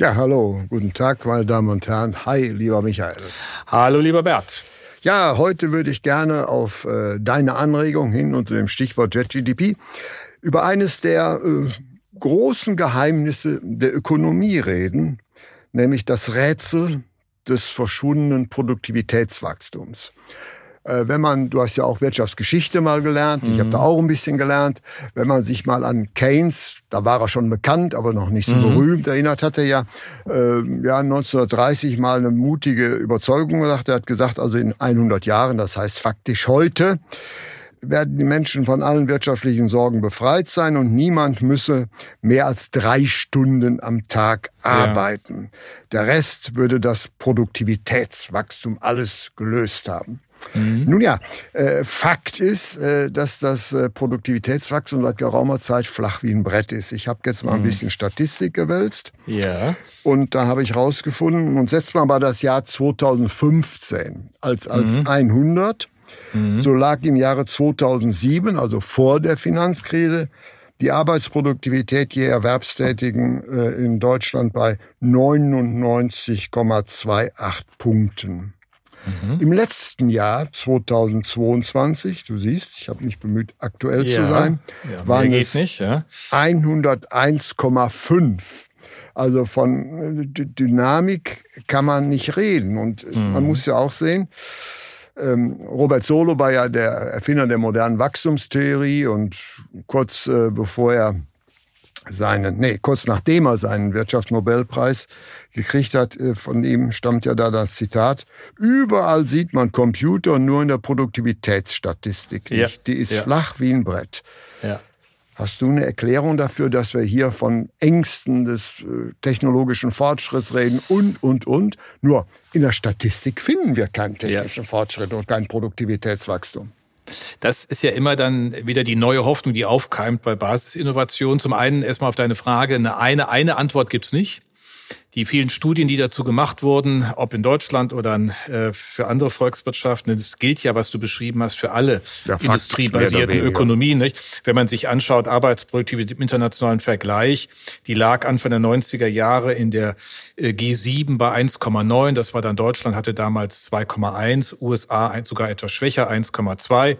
Ja, hallo, guten Tag, meine Damen und Herren. Hi, lieber Michael. Hallo, lieber Bert. Ja, heute würde ich gerne auf äh, deine Anregung hin unter dem Stichwort JetGDP über eines der äh, großen Geheimnisse der Ökonomie reden, nämlich das Rätsel des verschwundenen Produktivitätswachstums. Äh, wenn man, du hast ja auch Wirtschaftsgeschichte mal gelernt, ich habe da mhm. auch ein bisschen gelernt, wenn man sich mal an Keynes, da war er schon bekannt, aber noch nicht so mhm. berühmt, erinnert, hat er ja, äh, ja 1930 mal eine mutige Überzeugung gesagt. Er hat gesagt, also in 100 Jahren, das heißt faktisch heute, werden die Menschen von allen wirtschaftlichen Sorgen befreit sein und niemand müsse mehr als drei Stunden am Tag arbeiten. Ja. Der Rest würde das Produktivitätswachstum alles gelöst haben. Mhm. Nun ja, äh, Fakt ist, äh, dass das äh, Produktivitätswachstum seit geraumer Zeit flach wie ein Brett ist. Ich habe jetzt mal ein mhm. bisschen Statistik gewälzt. Ja. Und da habe ich rausgefunden, und setzt mal das Jahr 2015 als, als mhm. 100. Mhm. So lag im Jahre 2007, also vor der Finanzkrise, die Arbeitsproduktivität je Erwerbstätigen äh, in Deutschland bei 99,28 Punkten. Mhm. Im letzten Jahr, 2022, du siehst, ich habe mich bemüht, aktuell ja. zu sein, ja, waren es ja. 101,5. Also von äh, Dynamik kann man nicht reden. Und mhm. man muss ja auch sehen, ähm, Robert Solo war ja der Erfinder der modernen Wachstumstheorie und kurz äh, bevor er seinen, nee, kurz nachdem er seinen Wirtschaftsnobelpreis gekriegt hat, äh, von ihm stammt ja da das Zitat, überall sieht man Computer, nur in der Produktivitätsstatistik nicht. Ja. Die ist ja. flach wie ein Brett. Ja. Hast du eine Erklärung dafür, dass wir hier von Ängsten des äh, technologischen Fortschritts reden und, und, und? Nur in der Statistik finden wir keinen technischen Fortschritt und kein Produktivitätswachstum. Das ist ja immer dann wieder die neue Hoffnung, die aufkeimt bei Basisinnovation. Zum einen erstmal auf deine Frage, eine, eine, eine Antwort gibt's nicht die vielen Studien, die dazu gemacht wurden, ob in Deutschland oder äh, für andere Volkswirtschaften, das gilt ja, was du beschrieben hast, für alle ja, industriebasierten Ökonomien. Nicht? Wenn man sich anschaut, Arbeitsproduktivität im internationalen Vergleich, die lag Anfang der 90er Jahre in der äh, G7 bei 1,9. Das war dann Deutschland, hatte damals 2,1, USA sogar etwas schwächer, 1,2.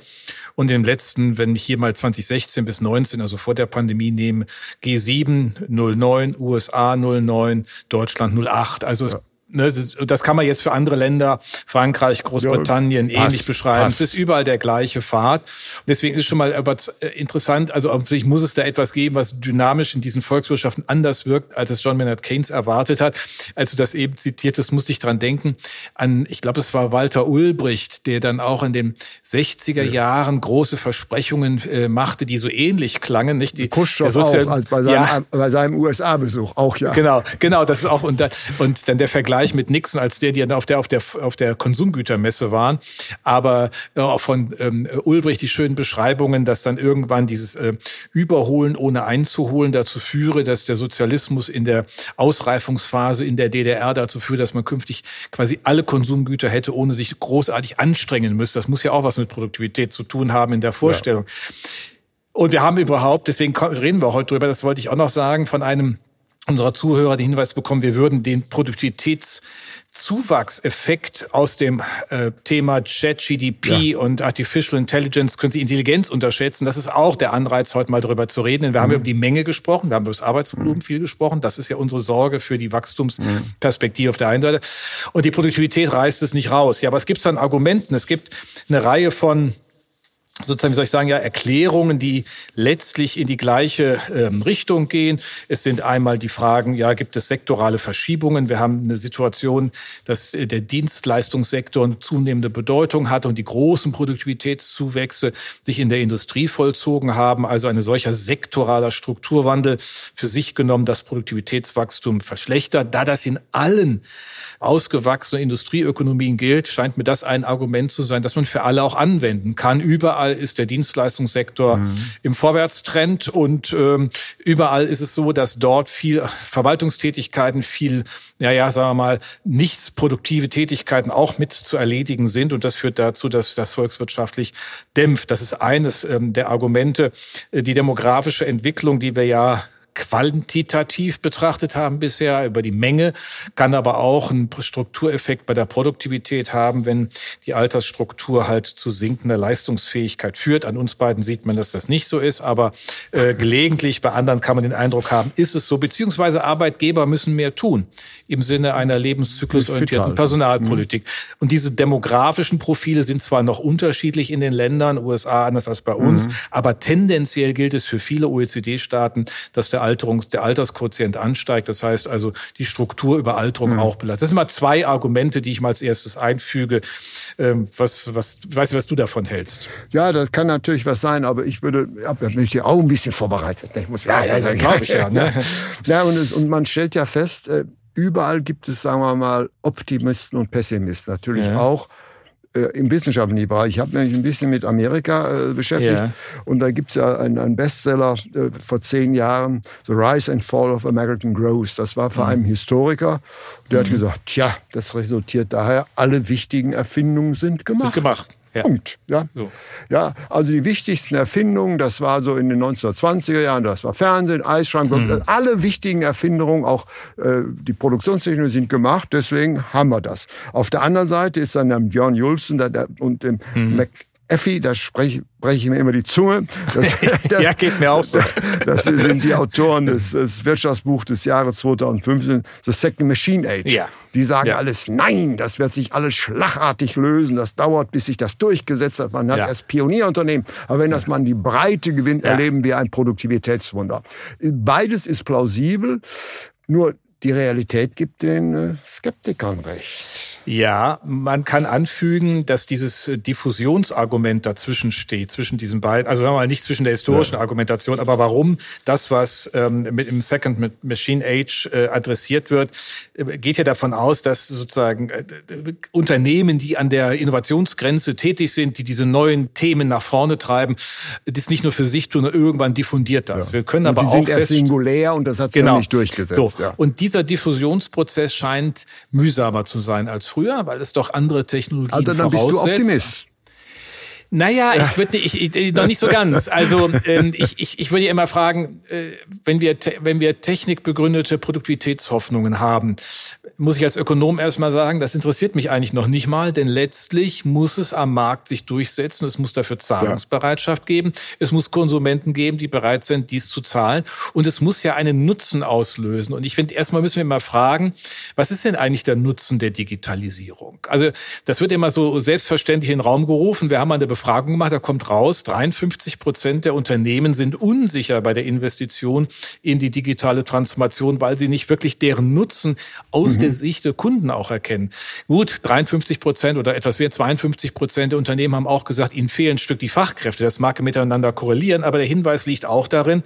Und im letzten, wenn ich hier mal 2016 bis 19, also vor der Pandemie nehme, G7 09, USA 09, Deutschland 08. Also ja. Ne, das kann man jetzt für andere Länder, Frankreich, Großbritannien, ja, ähnlich beschreiben. Passt. Es ist überall der gleiche Pfad. Und deswegen ist schon mal äh, interessant, also sich muss es da etwas geben, was dynamisch in diesen Volkswirtschaften anders wirkt, als es John Maynard Keynes erwartet hat. Als du das eben zitiert hast, musste ich dran denken an, ich glaube, es war Walter Ulbricht, der dann auch in den 60er Jahren große Versprechungen äh, machte, die so ähnlich klangen, nicht? Die, Khrushchev auch, als bei seinem, ja. seinem USA-Besuch auch, ja. Genau, genau, das ist auch, und, da, und dann der Vergleich Vergleich mit Nixon als der, die auf der, auf der, auf der Konsumgütermesse waren. Aber äh, auch von ähm, Ulbrich die schönen Beschreibungen, dass dann irgendwann dieses äh, Überholen ohne einzuholen dazu führe, dass der Sozialismus in der Ausreifungsphase in der DDR dazu führt, dass man künftig quasi alle Konsumgüter hätte, ohne sich großartig anstrengen müsste. Das muss ja auch was mit Produktivität zu tun haben in der Vorstellung. Ja. Und wir haben überhaupt, deswegen reden wir heute drüber, das wollte ich auch noch sagen, von einem unserer Zuhörer den Hinweis bekommen, wir würden den Produktivitätszuwachseffekt aus dem äh, Thema ChatGDP ja. und Artificial Intelligence, künstliche Intelligenz unterschätzen. Das ist auch der Anreiz, heute mal darüber zu reden. Denn wir mhm. haben über die Menge gesprochen, wir haben über das Arbeitsvolumen mhm. viel gesprochen. Das ist ja unsere Sorge für die Wachstumsperspektive mhm. auf der einen Seite. Und die Produktivität reißt es nicht raus. Ja, aber es gibt dann Argumenten. Es gibt eine Reihe von sozusagen, wie soll ich sagen, ja, Erklärungen, die letztlich in die gleiche ähm, Richtung gehen. Es sind einmal die Fragen, ja, gibt es sektorale Verschiebungen? Wir haben eine Situation, dass äh, der Dienstleistungssektor eine zunehmende Bedeutung hat und die großen Produktivitätszuwächse sich in der Industrie vollzogen haben. Also ein solcher sektoraler Strukturwandel für sich genommen das Produktivitätswachstum verschlechtert. Da das in allen ausgewachsenen Industrieökonomien gilt, scheint mir das ein Argument zu sein, dass man für alle auch anwenden kann. Überall ist der Dienstleistungssektor mhm. im Vorwärtstrend und ähm, überall ist es so, dass dort viel Verwaltungstätigkeiten, viel, ja, ja, sagen wir mal, nichts produktive Tätigkeiten auch mit zu erledigen sind. Und das führt dazu, dass das volkswirtschaftlich dämpft. Das ist eines ähm, der Argumente. Äh, die demografische Entwicklung, die wir ja quantitativ betrachtet haben bisher, über die Menge, kann aber auch einen Struktureffekt bei der Produktivität haben, wenn die Altersstruktur halt zu sinkender Leistungsfähigkeit führt. An uns beiden sieht man, dass das nicht so ist, aber äh, gelegentlich bei anderen kann man den Eindruck haben, ist es so, beziehungsweise Arbeitgeber müssen mehr tun im Sinne einer lebenszyklusorientierten Personalpolitik. Mhm. Und diese demografischen Profile sind zwar noch unterschiedlich in den Ländern, USA anders als bei uns, mhm. aber tendenziell gilt es für viele OECD-Staaten, dass der Alterungs-, der Altersquotient ansteigt. Das heißt also, die Struktur über Alterung mhm. auch belastet. Das sind mal zwei Argumente, die ich mal als erstes einfüge. Ähm, was, was, weiß ich, was du davon hältst. Ja, das kann natürlich was sein, aber ich würde, ich habe mich auch ein bisschen vorbereitet. Ich muss ja, ja, ja, glaube ich ja. Ne? ja und, und man stellt ja fest, äh, überall gibt es, sagen wir mal, Optimisten und Pessimisten. Natürlich ja. auch äh, im wissenschaftlichen Bereich. Ich habe mich ein bisschen mit Amerika äh, beschäftigt yeah. und da gibt es ja einen, einen Bestseller äh, vor zehn Jahren, The Rise and Fall of American Growth. Das war von mhm. einem Historiker. Der mhm. hat gesagt, tja, das resultiert daher, alle wichtigen Erfindungen sind gemacht. Sind gemacht. Ja. Punkt. Ja. So. ja, also die wichtigsten Erfindungen, das war so in den 1920er Jahren, das war Fernsehen, Eisschrank, mhm. alle wichtigen Erfindungen, auch äh, die Produktionstechnologie sind gemacht, deswegen haben wir das. Auf der anderen Seite ist dann der Björn der, und dem mhm. Mac Effi, da spreche, breche ich mir immer die Zunge. Das, ja, geht mir auch so. Das sind die Autoren des, des Wirtschaftsbuchs des Jahres 2015, The Second Machine Age. Ja. Die sagen ja. alles, nein, das wird sich alles schlagartig lösen. Das dauert, bis sich das durchgesetzt hat. Man hat ja. erst Pionierunternehmen. Aber wenn das man die Breite gewinnt, erleben wir ein Produktivitätswunder. Beides ist plausibel. Nur die Realität gibt den äh, Skeptikern recht. Ja, man kann anfügen, dass dieses Diffusionsargument dazwischen steht, zwischen diesen beiden, also sagen wir mal nicht zwischen der historischen ja. Argumentation, aber warum das, was ähm, mit im Second Machine Age äh, adressiert wird, äh, geht ja davon aus, dass sozusagen äh, Unternehmen, die an der Innovationsgrenze tätig sind, die diese neuen Themen nach vorne treiben, das nicht nur für sich tun, irgendwann diffundiert das. Ja. Wir können und aber die auch sind erst singulär und das hat sich genau. nicht durchgesetzt. So. Ja. Und dieser Diffusionsprozess scheint mühsamer zu sein als früher, weil es doch andere Technologien also dann bist du Optimist. Naja, ich würde ich, ich, noch nicht so ganz. Also ähm, ich, ich, ich würde immer fragen, äh, wenn wir wenn wir technikbegründete Produktivitätshoffnungen haben, muss ich als Ökonom erstmal sagen, das interessiert mich eigentlich noch nicht mal, denn letztlich muss es am Markt sich durchsetzen, es muss dafür Zahlungsbereitschaft geben, es muss Konsumenten geben, die bereit sind, dies zu zahlen und es muss ja einen Nutzen auslösen. Und ich finde, erstmal müssen wir mal fragen, was ist denn eigentlich der Nutzen der Digitalisierung? Also das wird immer so selbstverständlich in den Raum gerufen. Wir haben eine Befragung gemacht, da kommt raus, 53 Prozent der Unternehmen sind unsicher bei der Investition in die digitale Transformation, weil sie nicht wirklich deren Nutzen aus mhm. der Sicht der Kunden auch erkennen. Gut, 53 Prozent oder etwas mehr 52 Prozent der Unternehmen haben auch gesagt, ihnen fehlen ein Stück die Fachkräfte. Das mag miteinander korrelieren, aber der Hinweis liegt auch darin,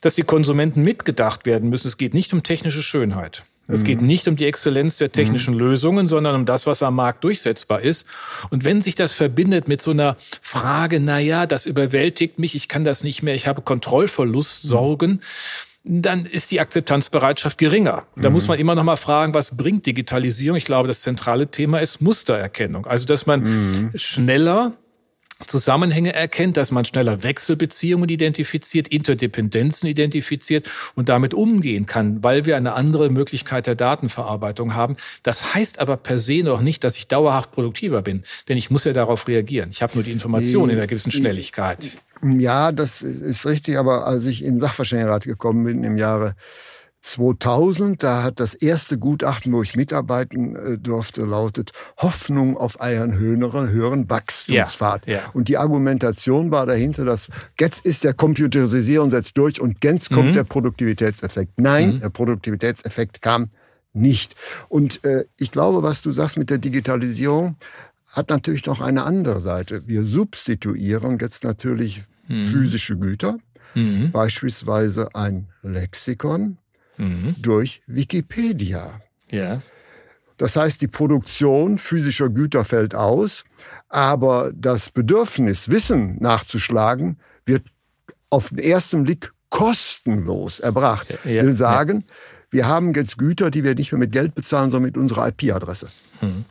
dass die Konsumenten mitgedacht werden müssen. Es geht nicht um technische Schönheit. Es geht mhm. nicht um die Exzellenz der technischen mhm. Lösungen, sondern um das, was am Markt durchsetzbar ist. Und wenn sich das verbindet mit so einer Frage, na ja, das überwältigt mich, ich kann das nicht mehr, ich habe Kontrollverlust, mhm. Sorgen, dann ist die Akzeptanzbereitschaft geringer. Da mhm. muss man immer noch mal fragen, was bringt Digitalisierung? Ich glaube, das zentrale Thema ist Mustererkennung. Also, dass man mhm. schneller Zusammenhänge erkennt, dass man schneller Wechselbeziehungen identifiziert, Interdependenzen identifiziert und damit umgehen kann, weil wir eine andere Möglichkeit der Datenverarbeitung haben. Das heißt aber per se noch nicht, dass ich dauerhaft produktiver bin, denn ich muss ja darauf reagieren. Ich habe nur die Information in einer gewissen Schnelligkeit. Ja, das ist richtig, aber als ich in den Sachverständigenrat gekommen bin im Jahre 2000, da hat das erste Gutachten, wo ich mitarbeiten äh, durfte, lautet Hoffnung auf einen höheren, höheren Wachstumspfad. Ja, ja. Und die Argumentation war dahinter, dass jetzt ist der Computerisierung setzt durch und jetzt kommt mhm. der Produktivitätseffekt. Nein, mhm. der Produktivitätseffekt kam nicht. Und äh, ich glaube, was du sagst mit der Digitalisierung, hat natürlich noch eine andere Seite. Wir substituieren jetzt natürlich mhm. physische Güter, mhm. beispielsweise ein Lexikon, mhm. durch Wikipedia. Ja. Das heißt, die Produktion physischer Güter fällt aus, aber das Bedürfnis, Wissen nachzuschlagen, wird auf den ersten Blick kostenlos erbracht. Ja, will sagen, ja. wir haben jetzt Güter, die wir nicht mehr mit Geld bezahlen, sondern mit unserer IP-Adresse. Mhm.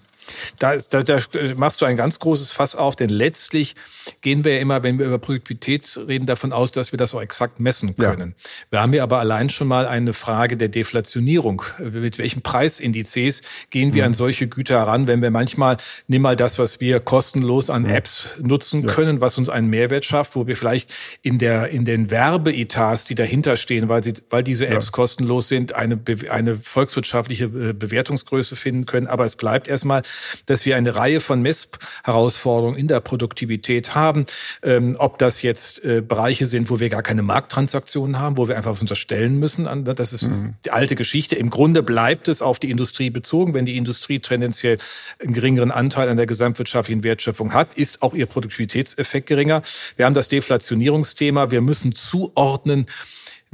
Da, da, da machst du ein ganz großes Fass auf, denn letztlich gehen wir ja immer, wenn wir über Produktivität reden, davon aus, dass wir das auch exakt messen können. Ja. Wir haben hier aber allein schon mal eine Frage der Deflationierung. Mit welchen Preisindizes gehen wir mhm. an solche Güter heran, wenn wir manchmal, nimm mal das, was wir kostenlos an Apps nutzen ja. können, was uns einen Mehrwert schafft, wo wir vielleicht in der, in den Werbeetats, die dahinter stehen, weil sie, weil diese Apps ja. kostenlos sind, eine, eine volkswirtschaftliche äh, Bewertungsgröße finden können. Aber es bleibt erstmal dass wir eine Reihe von Messherausforderungen in der Produktivität haben. Ähm, ob das jetzt äh, Bereiche sind, wo wir gar keine Markttransaktionen haben, wo wir einfach was unterstellen müssen. Das ist mhm. die alte Geschichte. Im Grunde bleibt es auf die Industrie bezogen. Wenn die Industrie tendenziell einen geringeren Anteil an der gesamtwirtschaftlichen Wertschöpfung hat, ist auch ihr Produktivitätseffekt geringer. Wir haben das Deflationierungsthema. Wir müssen zuordnen,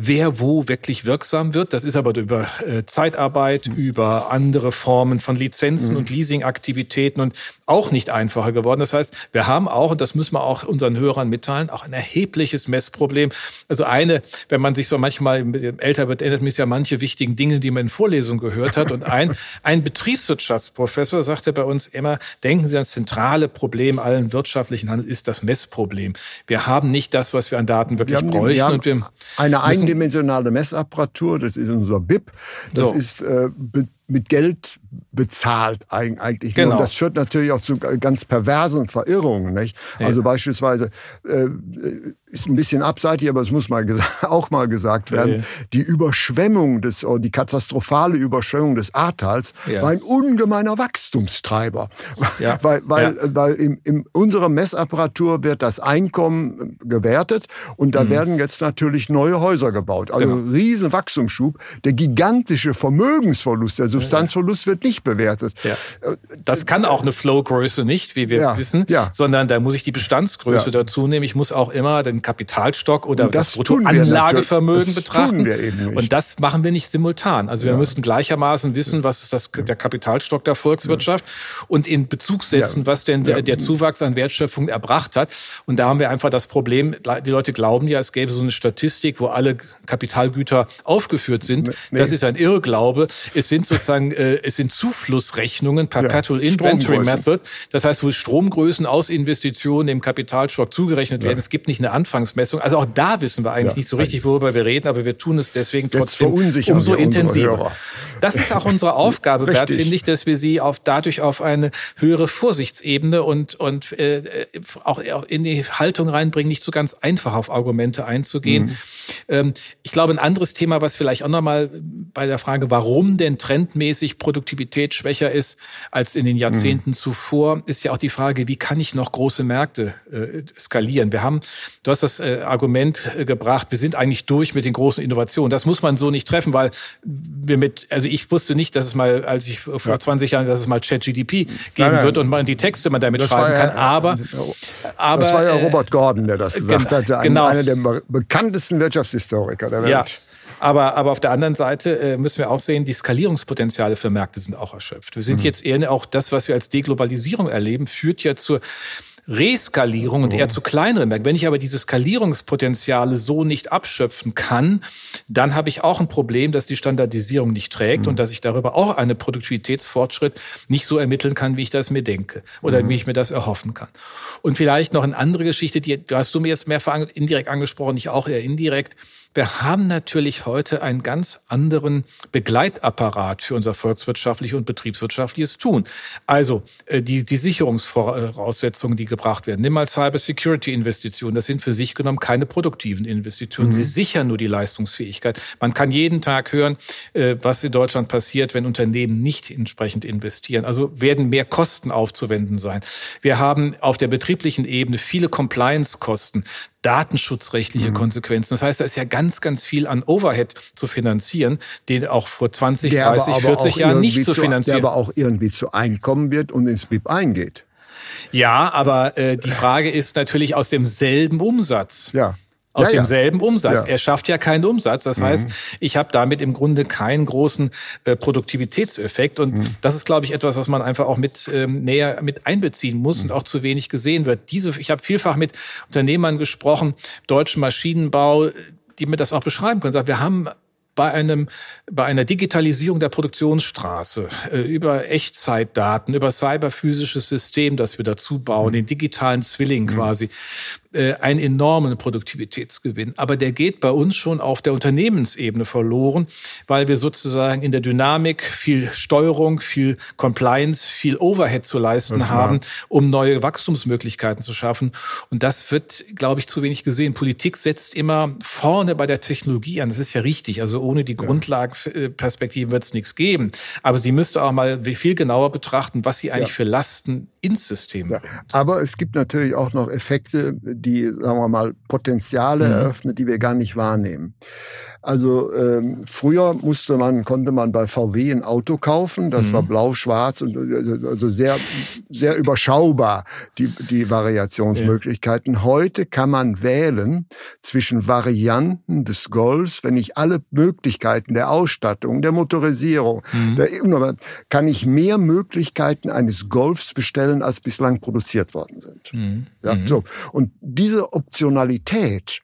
wer wo wirklich wirksam wird. Das ist aber über äh, Zeitarbeit, mhm. über andere Formen von Lizenzen mhm. und Leasingaktivitäten und auch nicht einfacher geworden. Das heißt, wir haben auch, und das müssen wir auch unseren Hörern mitteilen, auch ein erhebliches Messproblem. Also eine, wenn man sich so manchmal älter wird, erinnert mich ja manche wichtigen Dinge, die man in Vorlesungen gehört hat. Und ein, ein Betriebswirtschaftsprofessor sagte bei uns immer, denken Sie an das zentrale Problem allen wirtschaftlichen Handels ist das Messproblem. Wir haben nicht das, was wir an Daten wirklich wir bräuchten. Wir und wir eine eindimensionale Messapparatur, das ist unser BIP. Das so. ist äh, mit Geld bezahlt eigentlich. Genau. Und das führt natürlich auch zu ganz perversen Verirrungen. Nicht? Ja. Also beispielsweise äh, ist ein bisschen abseitig, aber es muss mal auch mal gesagt werden, ja. die Überschwemmung des, die katastrophale Überschwemmung des Ahrtals ja. war ein ungemeiner Wachstumstreiber. Weil weil, weil in, in unserer Messapparatur wird das Einkommen gewertet und da mhm. werden jetzt natürlich neue Häuser gebaut. Also genau. riesen Wachstumsschub. Der gigantische Vermögensverlust, der Substanzverlust wird nicht bewertet. Ja. Das kann auch eine Flowgröße nicht, wie wir wissen, sondern da muss ich die Bestandsgröße dazu nehmen. Ich muss auch immer den Kapitalstock oder das, das Bruttoanlagevermögen betrachten. Und das machen wir nicht simultan. Also wir ja. müssen gleichermaßen wissen, was ist das, der Kapitalstock der Volkswirtschaft ja. und in Bezug setzen, ja. was denn der, der, Zuwachs an Wertschöpfung erbracht hat. Und da haben wir einfach das Problem, die Leute glauben ja, es gäbe so eine Statistik, wo alle Kapitalgüter aufgeführt sind. Nee. Das ist ein Irrglaube. Es sind sozusagen, äh, es sind Zuflussrechnungen, Perpetual Inventory Method. Das heißt, wo Stromgrößen aus Investitionen dem Kapitalstock zugerechnet werden. Es gibt nicht eine Anfang Anfangsmessung. Also auch da wissen wir eigentlich ja, nicht so richtig, worüber wir reden, aber wir tun es deswegen trotzdem umso intensiver. Das ist auch unsere Aufgabe, Bert, finde ich, dass wir sie auf, dadurch auf eine höhere Vorsichtsebene und, und äh, auch in die Haltung reinbringen, nicht so ganz einfach auf Argumente einzugehen. Mhm. Ähm, ich glaube, ein anderes Thema, was vielleicht auch nochmal bei der Frage, warum denn trendmäßig Produktivität schwächer ist als in den Jahrzehnten mhm. zuvor, ist ja auch die Frage, wie kann ich noch große Märkte äh, skalieren? Wir haben, du hast das äh, Argument äh, gebracht, wir sind eigentlich durch mit den großen Innovationen. Das muss man so nicht treffen, weil wir mit, also ich wusste nicht, dass es mal, als ich vor ja. 20 Jahren, dass es mal ChatGDP geben nein, nein. wird und man die Texte man damit das schreiben kann. aber, aber das war ja Robert Gordon, der das gesagt hat, ein, genau. einer der bekanntesten Wirtschaftshistoriker der Welt. Ja. Aber, aber auf der anderen Seite äh, müssen wir auch sehen, die Skalierungspotenziale für Märkte sind auch erschöpft. Wir sind mhm. jetzt eher auch das, was wir als Deglobalisierung erleben, führt ja zur Reskalierung und eher zu kleineren Märkten. Wenn ich aber diese Skalierungspotenziale so nicht abschöpfen kann, dann habe ich auch ein Problem, dass die Standardisierung nicht trägt mhm. und dass ich darüber auch einen Produktivitätsfortschritt nicht so ermitteln kann, wie ich das mir denke oder mhm. wie ich mir das erhoffen kann. Und vielleicht noch eine andere Geschichte, die du hast du mir jetzt mehrfach indirekt angesprochen, ich auch eher indirekt wir haben natürlich heute einen ganz anderen Begleitapparat für unser volkswirtschaftliches und betriebswirtschaftliches Tun. Also äh, die, die Sicherungsvoraussetzungen, die gebracht werden. Nimm mal Cybersecurity-Investitionen. Das sind für sich genommen keine produktiven Investitionen. Mhm. Sie sichern nur die Leistungsfähigkeit. Man kann jeden Tag hören, äh, was in Deutschland passiert, wenn Unternehmen nicht entsprechend investieren. Also werden mehr Kosten aufzuwenden sein. Wir haben auf der betrieblichen Ebene viele Compliance-Kosten datenschutzrechtliche mhm. Konsequenzen. Das heißt, da ist ja ganz, ganz viel an Overhead zu finanzieren, den auch vor 20, der 30, 40 Jahren nicht zu finanzieren. Der aber auch irgendwie zu Einkommen wird und ins BIP eingeht. Ja, aber äh, die Frage ist natürlich aus demselben Umsatz. Ja aus ja, demselben ja. Umsatz. Ja. Er schafft ja keinen Umsatz. Das mhm. heißt, ich habe damit im Grunde keinen großen äh, Produktivitätseffekt. Und mhm. das ist, glaube ich, etwas, was man einfach auch mit ähm, näher mit einbeziehen muss mhm. und auch zu wenig gesehen wird. Diese, ich habe vielfach mit Unternehmern gesprochen, deutschen Maschinenbau, die mir das auch beschreiben können. Sagen, wir haben bei einem bei einer Digitalisierung der Produktionsstraße äh, über Echtzeitdaten, über cyberphysisches System, das wir dazu bauen, mhm. den digitalen Zwilling mhm. quasi, äh, einen enormen Produktivitätsgewinn. Aber der geht bei uns schon auf der Unternehmensebene verloren, weil wir sozusagen in der Dynamik viel Steuerung, viel Compliance, viel Overhead zu leisten haben, um neue Wachstumsmöglichkeiten zu schaffen. Und das wird, glaube ich, zu wenig gesehen. Politik setzt immer vorne bei der Technologie an. Das ist ja richtig. Also ohne die ja. Grundlagenperspektive wird es nichts geben. Aber sie müsste auch mal viel genauer betrachten, was sie eigentlich ja. für Lasten ins System ja. Aber es gibt natürlich auch noch Effekte, die, sagen wir mal, Potenziale mhm. eröffnet, die wir gar nicht wahrnehmen. Also ähm, früher musste man, konnte man bei VW ein Auto kaufen, das mhm. war blau-schwarz und also sehr, sehr überschaubar, die, die Variationsmöglichkeiten. Ja. Heute kann man wählen zwischen Varianten des Golfs, wenn ich alle Möglichkeiten der Ausstattung, der Motorisierung, mhm. der, kann ich mehr Möglichkeiten eines Golfs bestellen, als bislang produziert worden sind. Mhm. Ja, mhm. so. Und diese Optionalität,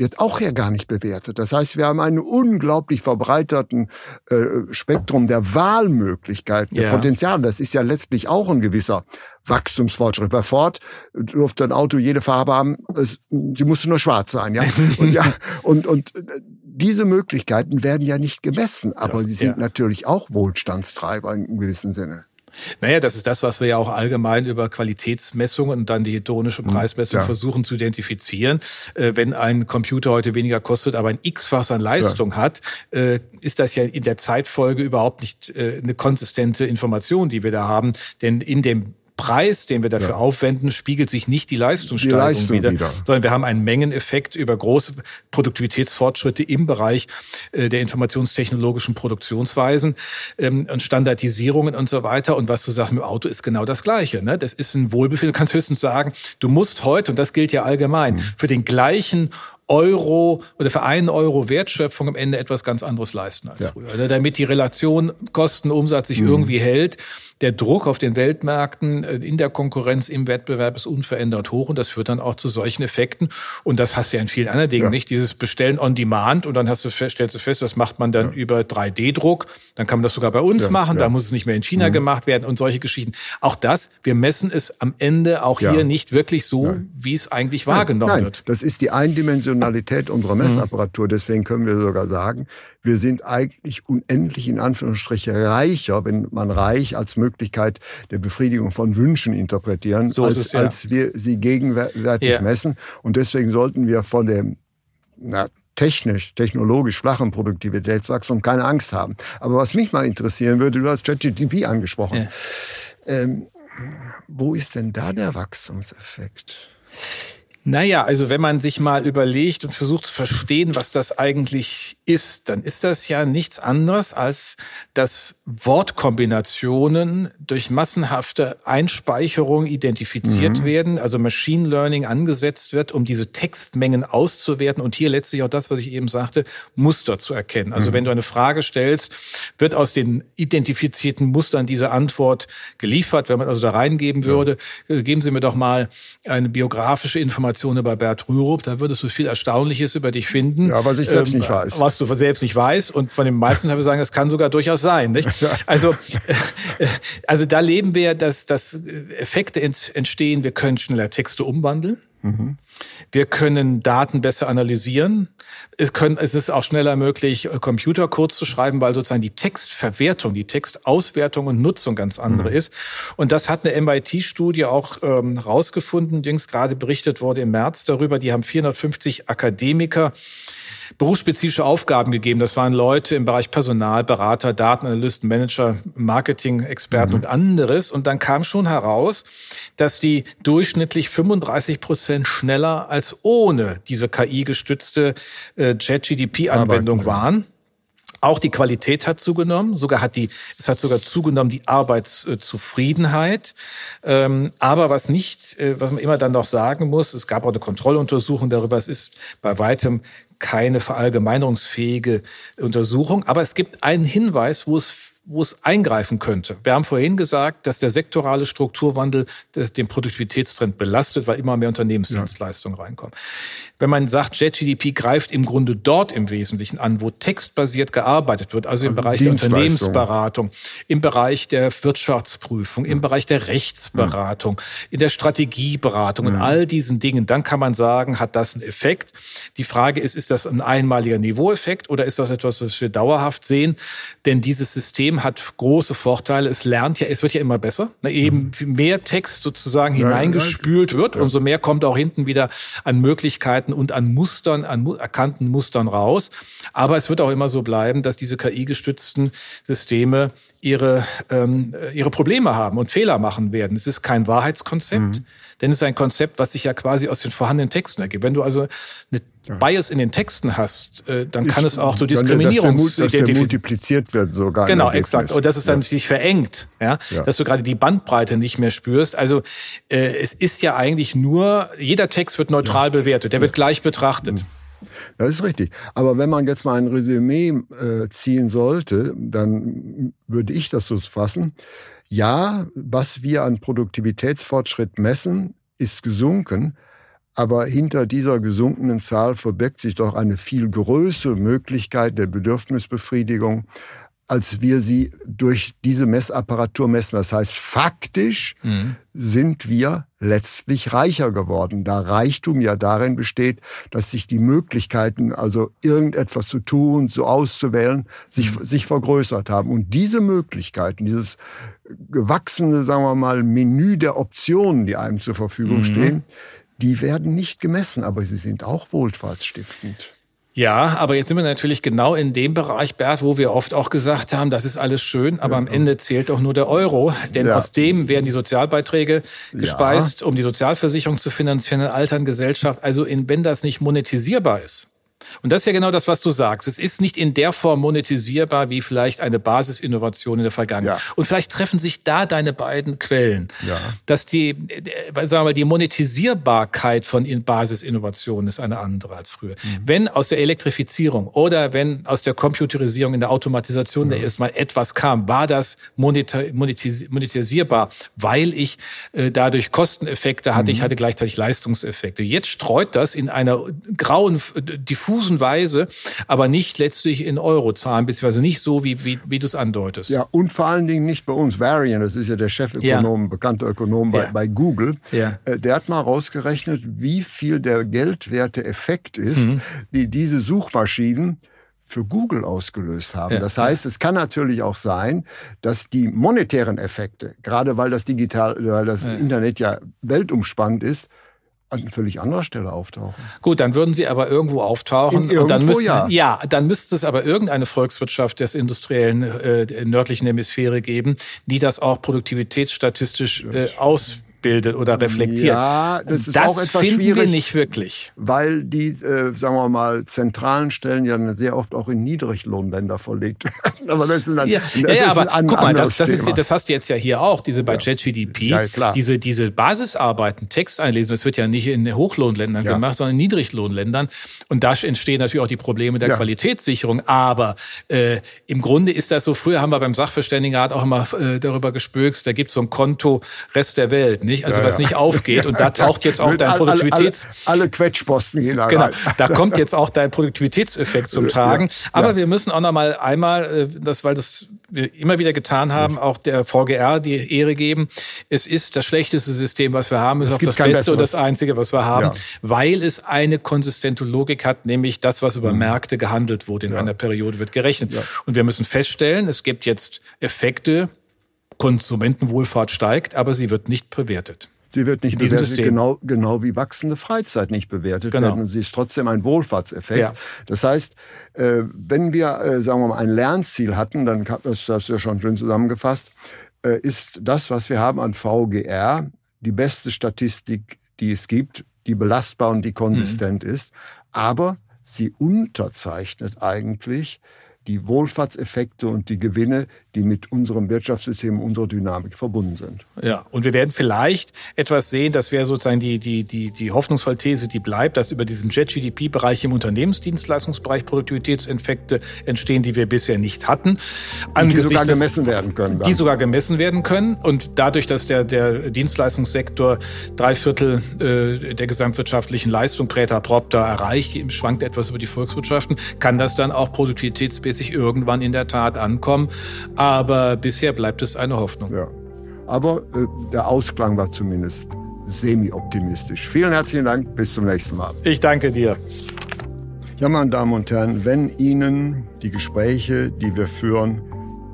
wird auch ja gar nicht bewertet. Das heißt, wir haben einen unglaublich verbreiterten äh, Spektrum der Wahlmöglichkeiten, der ja. Potenziale. Das ist ja letztlich auch ein gewisser Wachstumsfortschritt. Bei Ford durfte ein Auto jede Farbe haben, es, sie musste nur schwarz sein, ja. Und, ja, und, und äh, diese Möglichkeiten werden ja nicht gemessen, aber das, sie sind ja. natürlich auch Wohlstandstreiber in gewissem Sinne. Naja, das ist das, was wir ja auch allgemein über Qualitätsmessungen und dann die hedonische mhm. Preismessung ja. versuchen zu identifizieren. Äh, wenn ein Computer heute weniger kostet, aber ein X-fach an Leistung ja. hat, äh, ist das ja in der Zeitfolge überhaupt nicht äh, eine konsistente Information, die wir da haben. Denn in dem Preis, den wir dafür ja. aufwenden, spiegelt sich nicht die Leistungssteigerung die Leistung wieder, wieder, sondern wir haben einen Mengeneffekt über große Produktivitätsfortschritte im Bereich äh, der informationstechnologischen Produktionsweisen ähm, und Standardisierungen und so weiter. Und was du sagst mit dem Auto ist genau das Gleiche. Ne? Das ist ein Wohlbefinden. Du kannst höchstens sagen, du musst heute, und das gilt ja allgemein, mhm. für den gleichen Euro oder für einen Euro Wertschöpfung am Ende etwas ganz anderes leisten als ja. früher. Ne? Damit die Relation Kosten-Umsatz sich mhm. irgendwie hält der Druck auf den Weltmärkten äh, in der Konkurrenz, im Wettbewerb ist unverändert hoch und das führt dann auch zu solchen Effekten. Und das hast du ja in vielen anderen Dingen ja. nicht. Dieses Bestellen on Demand und dann hast du stellst du fest, das macht man dann ja. über 3D-Druck. Dann kann man das sogar bei uns machen. Da muss es nicht mehr in China mhm. gemacht werden und solche Geschichten. Auch das, wir messen es am Ende auch hier nicht wirklich so, Nein. wie es eigentlich wahrgenommen Nein. wird. Das ist die Eindimensionalität unserer mhm. Messapparatur. Deswegen können wir sogar sagen, wir sind eigentlich unendlich in Anführungsstriche reicher, wenn man reich als Möglichkeit der Befriedigung von Wünschen interpretieren, so als, es, ja. als wir sie gegenwärtig ja. messen. Und deswegen sollten wir von dem na, technisch, technologisch flachen Produktivitätswachstum keine Angst haben. Aber was mich mal interessieren würde, du hast ChatGTP angesprochen. Ja. Ähm, wo ist denn da der Wachstumseffekt? Naja, also wenn man sich mal überlegt und versucht zu verstehen, was das eigentlich ist, dann ist das ja nichts anderes, als dass Wortkombinationen durch massenhafte Einspeicherung identifiziert mhm. werden, also Machine Learning angesetzt wird, um diese Textmengen auszuwerten und hier letztlich auch das, was ich eben sagte, Muster zu erkennen. Also mhm. wenn du eine Frage stellst, wird aus den identifizierten Mustern diese Antwort geliefert. Wenn man also da reingeben würde, ja. geben Sie mir doch mal eine biografische Information über Bert Rürup, da würdest du viel Erstaunliches über dich finden. Ja, was ich selbst ähm, nicht weiß. Was du selbst nicht weißt. Und von den meisten habe ich sagen, das kann sogar durchaus sein. Nicht? Also, also da leben wir, dass, dass Effekte entstehen. Wir können schneller Texte umwandeln. Mhm. Wir können Daten besser analysieren. Es, können, es ist auch schneller möglich, Computercode zu schreiben, weil sozusagen die Textverwertung, die Textauswertung und Nutzung ganz andere mhm. ist. Und das hat eine MIT-Studie auch ähm, rausgefunden, die gerade berichtet wurde im März darüber. Die haben 450 Akademiker berufsspezifische Aufgaben gegeben. Das waren Leute im Bereich Personal, Berater, Datenanalysten, Manager, Marketing-Experten mhm. und anderes. Und dann kam schon heraus, dass die durchschnittlich 35 Prozent schneller als ohne diese KI-gestützte äh, JetGDP-Anwendung waren. Auch die Qualität hat zugenommen, sogar hat die, es hat sogar zugenommen die Arbeitszufriedenheit. Ähm, aber was nicht, äh, was man immer dann noch sagen muss, es gab auch eine Kontrolluntersuchung darüber, es ist bei weitem keine verallgemeinerungsfähige Untersuchung, aber es gibt einen Hinweis, wo es wo es eingreifen könnte. Wir haben vorhin gesagt, dass der sektorale Strukturwandel den Produktivitätstrend belastet, weil immer mehr Unternehmensdienstleistungen ja. reinkommen. Wenn man sagt, JetGDP greift im Grunde dort im Wesentlichen an, wo textbasiert gearbeitet wird, also im also Bereich der Unternehmensberatung, im Bereich der Wirtschaftsprüfung, im Bereich der Rechtsberatung, in der Strategieberatung und all diesen Dingen, dann kann man sagen, hat das einen Effekt. Die Frage ist, ist das ein einmaliger Niveaueffekt oder ist das etwas, was wir dauerhaft sehen? Denn dieses System hat große Vorteile. Es lernt ja, es wird ja immer besser. Ne, eben mhm. mehr Text sozusagen hineingespült wird, umso mehr kommt auch hinten wieder an Möglichkeiten und an Mustern, an erkannten Mustern raus. Aber es wird auch immer so bleiben, dass diese KI-gestützten Systeme ihre, ähm, ihre Probleme haben und Fehler machen werden. Es ist kein Wahrheitskonzept, mhm. denn es ist ein Konzept, was sich ja quasi aus den vorhandenen Texten ergibt. Wenn du also eine Bias in den Texten hast, äh, dann kann es auch zu Diskriminierung dass der, dass der multipliziert wird sogar. Genau, exakt. Und dass es dann ja. sich verengt, ja? ja? dass du gerade die Bandbreite nicht mehr spürst. Also äh, es ist ja eigentlich nur, jeder Text wird neutral ja. bewertet, der wird gleich betrachtet. Das ist richtig. Aber wenn man jetzt mal ein Resümee äh, ziehen sollte, dann würde ich das so fassen. Ja, was wir an Produktivitätsfortschritt messen, ist gesunken. Aber hinter dieser gesunkenen Zahl verbirgt sich doch eine viel größere Möglichkeit der Bedürfnisbefriedigung, als wir sie durch diese Messapparatur messen. Das heißt, faktisch mhm. sind wir letztlich reicher geworden. Da Reichtum ja darin besteht, dass sich die Möglichkeiten, also irgendetwas zu tun, so auszuwählen, sich, mhm. sich vergrößert haben. Und diese Möglichkeiten, dieses gewachsene, sagen wir mal, Menü der Optionen, die einem zur Verfügung mhm. stehen, die werden nicht gemessen, aber sie sind auch wohlfahrtsstiftend. Ja, aber jetzt sind wir natürlich genau in dem Bereich, Bert, wo wir oft auch gesagt haben, das ist alles schön, aber ja. am Ende zählt doch nur der Euro. Denn ja. aus dem werden die Sozialbeiträge gespeist, ja. um die Sozialversicherung zu finanzieren in Altern Gesellschaft. Also in, wenn das nicht monetisierbar ist, und das ist ja genau das, was du sagst. Es ist nicht in der Form monetisierbar wie vielleicht eine Basisinnovation in der Vergangenheit. Ja. Und vielleicht treffen sich da deine beiden Quellen. Ja. Dass die, äh, sagen wir mal, die Monetisierbarkeit von Basisinnovationen ist eine andere als früher. Mhm. Wenn aus der Elektrifizierung oder wenn aus der Computerisierung in der Automatisation mhm. da erstmal etwas kam, war das monetisierbar, weil ich äh, dadurch Kosteneffekte hatte, mhm. ich hatte gleichzeitig Leistungseffekte. Jetzt streut das in einer grauen, diffusen diffusen Weise, aber nicht letztlich in Eurozahlen, beziehungsweise nicht so, wie, wie, wie du es andeutest. Ja, und vor allen Dingen nicht bei uns. Varian, das ist ja der Chefökonom, ja. bekannter Ökonom bei, ja. bei Google, ja. Äh, der hat mal rausgerechnet, wie viel der geldwerte Effekt ist, mhm. die diese Suchmaschinen für Google ausgelöst haben. Ja. Das heißt, es kann natürlich auch sein, dass die monetären Effekte, gerade weil das digital, weil das ja. Internet ja weltumspannend ist, an völlig anderer Stelle auftauchen. Gut, dann würden sie aber irgendwo auftauchen. In und dann müsste, ja. ja, dann müsste es aber irgendeine Volkswirtschaft des industriellen äh, nördlichen Hemisphäre geben, die das auch produktivitätsstatistisch äh, aus bildet oder reflektiert. Ja, das ist das auch etwas finden schwierig. Wir nicht wirklich. Weil die, äh, sagen wir mal, zentralen Stellen ja sehr oft auch in Niedriglohnländer verlegt werden. aber das ist ein, ja, das ja, ja, ist aber ein guck mal, das, das, ist, das hast du jetzt ja hier auch, diese bei ja. JetGDP, ja, klar. diese, diese Basisarbeiten, Text einlesen, das wird ja nicht in Hochlohnländern ja. gemacht, sondern in Niedriglohnländern. Und da entstehen natürlich auch die Probleme der Qualitätssicherung. Aber äh, im Grunde ist das so, früher haben wir beim Sachverständigenrat auch immer äh, darüber gespökst, da gibt es so ein Konto Rest der Welt nicht? Also ja, was ja. nicht aufgeht. Und da taucht jetzt auch dein Produktivitäts... Alle, alle, Quetschposten hinein. Genau, da kommt jetzt auch dein Produktivitätseffekt zum Tragen. Aber wir müssen auch noch mal einmal, äh, das, weil das wir immer wieder getan haben, auch der VGR die Ehre geben. Es ist das schlechteste System, was wir haben. Es ist auch das Beste besseres. und das Einzige, was wir haben, ja. weil es eine konsistente Logik hat, nämlich das, was über mhm. Märkte gehandelt wurde in ja. einer Periode, wird gerechnet. Ja. Und wir müssen feststellen, es gibt jetzt Effekte, Konsumentenwohlfahrt steigt, aber sie wird nicht bewertet. Sie wird nicht bewertet, genau, genau wie wachsende Freizeit nicht bewertet genau. werden. Sie ist trotzdem ein Wohlfahrtseffekt. Ja. Das heißt, äh, wenn wir, äh, sagen wir mal, ein Lernziel hatten, dann das ja schon schön zusammengefasst, äh, ist das, was wir haben an VGR, die beste Statistik, die es gibt, die belastbar und die konsistent mhm. ist. Aber sie unterzeichnet eigentlich die Wohlfahrtseffekte und die Gewinne, die mit unserem Wirtschaftssystem, unserer Dynamik verbunden sind. Ja, und wir werden vielleicht etwas sehen, das wäre sozusagen die, die, die, die hoffnungsvolle These, die bleibt, dass über diesen Jet-GDP-Bereich im Unternehmensdienstleistungsbereich Produktivitätseffekte entstehen, die wir bisher nicht hatten. Und die sogar gemessen werden können. Dann. Die sogar gemessen werden können. Und dadurch, dass der, der Dienstleistungssektor drei Viertel äh, der gesamtwirtschaftlichen Leistung Präter propter erreicht, schwankt etwas über die Volkswirtschaften, kann das dann auch produktivitätsmäßig sich irgendwann in der Tat ankommen. Aber bisher bleibt es eine Hoffnung. Ja. Aber äh, der Ausklang war zumindest semi-optimistisch. Vielen herzlichen Dank. Bis zum nächsten Mal. Ich danke dir. Ja, meine Damen und Herren, wenn Ihnen die Gespräche, die wir führen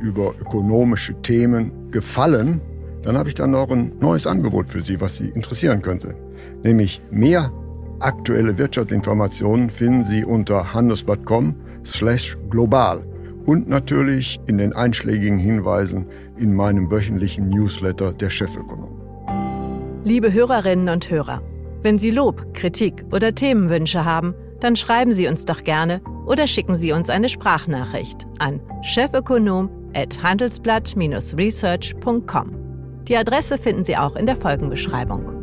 über ökonomische Themen gefallen, dann habe ich dann noch ein neues Angebot für Sie, was Sie interessieren könnte. Nämlich mehr aktuelle Wirtschaftsinformationen finden Sie unter handelsblatt.com slash global und natürlich in den einschlägigen Hinweisen in meinem wöchentlichen Newsletter der Chefökonom. Liebe Hörerinnen und Hörer, wenn Sie Lob, Kritik oder Themenwünsche haben, dann schreiben Sie uns doch gerne oder schicken Sie uns eine Sprachnachricht an chefökonom@handelsblatt-research.com. Die Adresse finden Sie auch in der Folgenbeschreibung.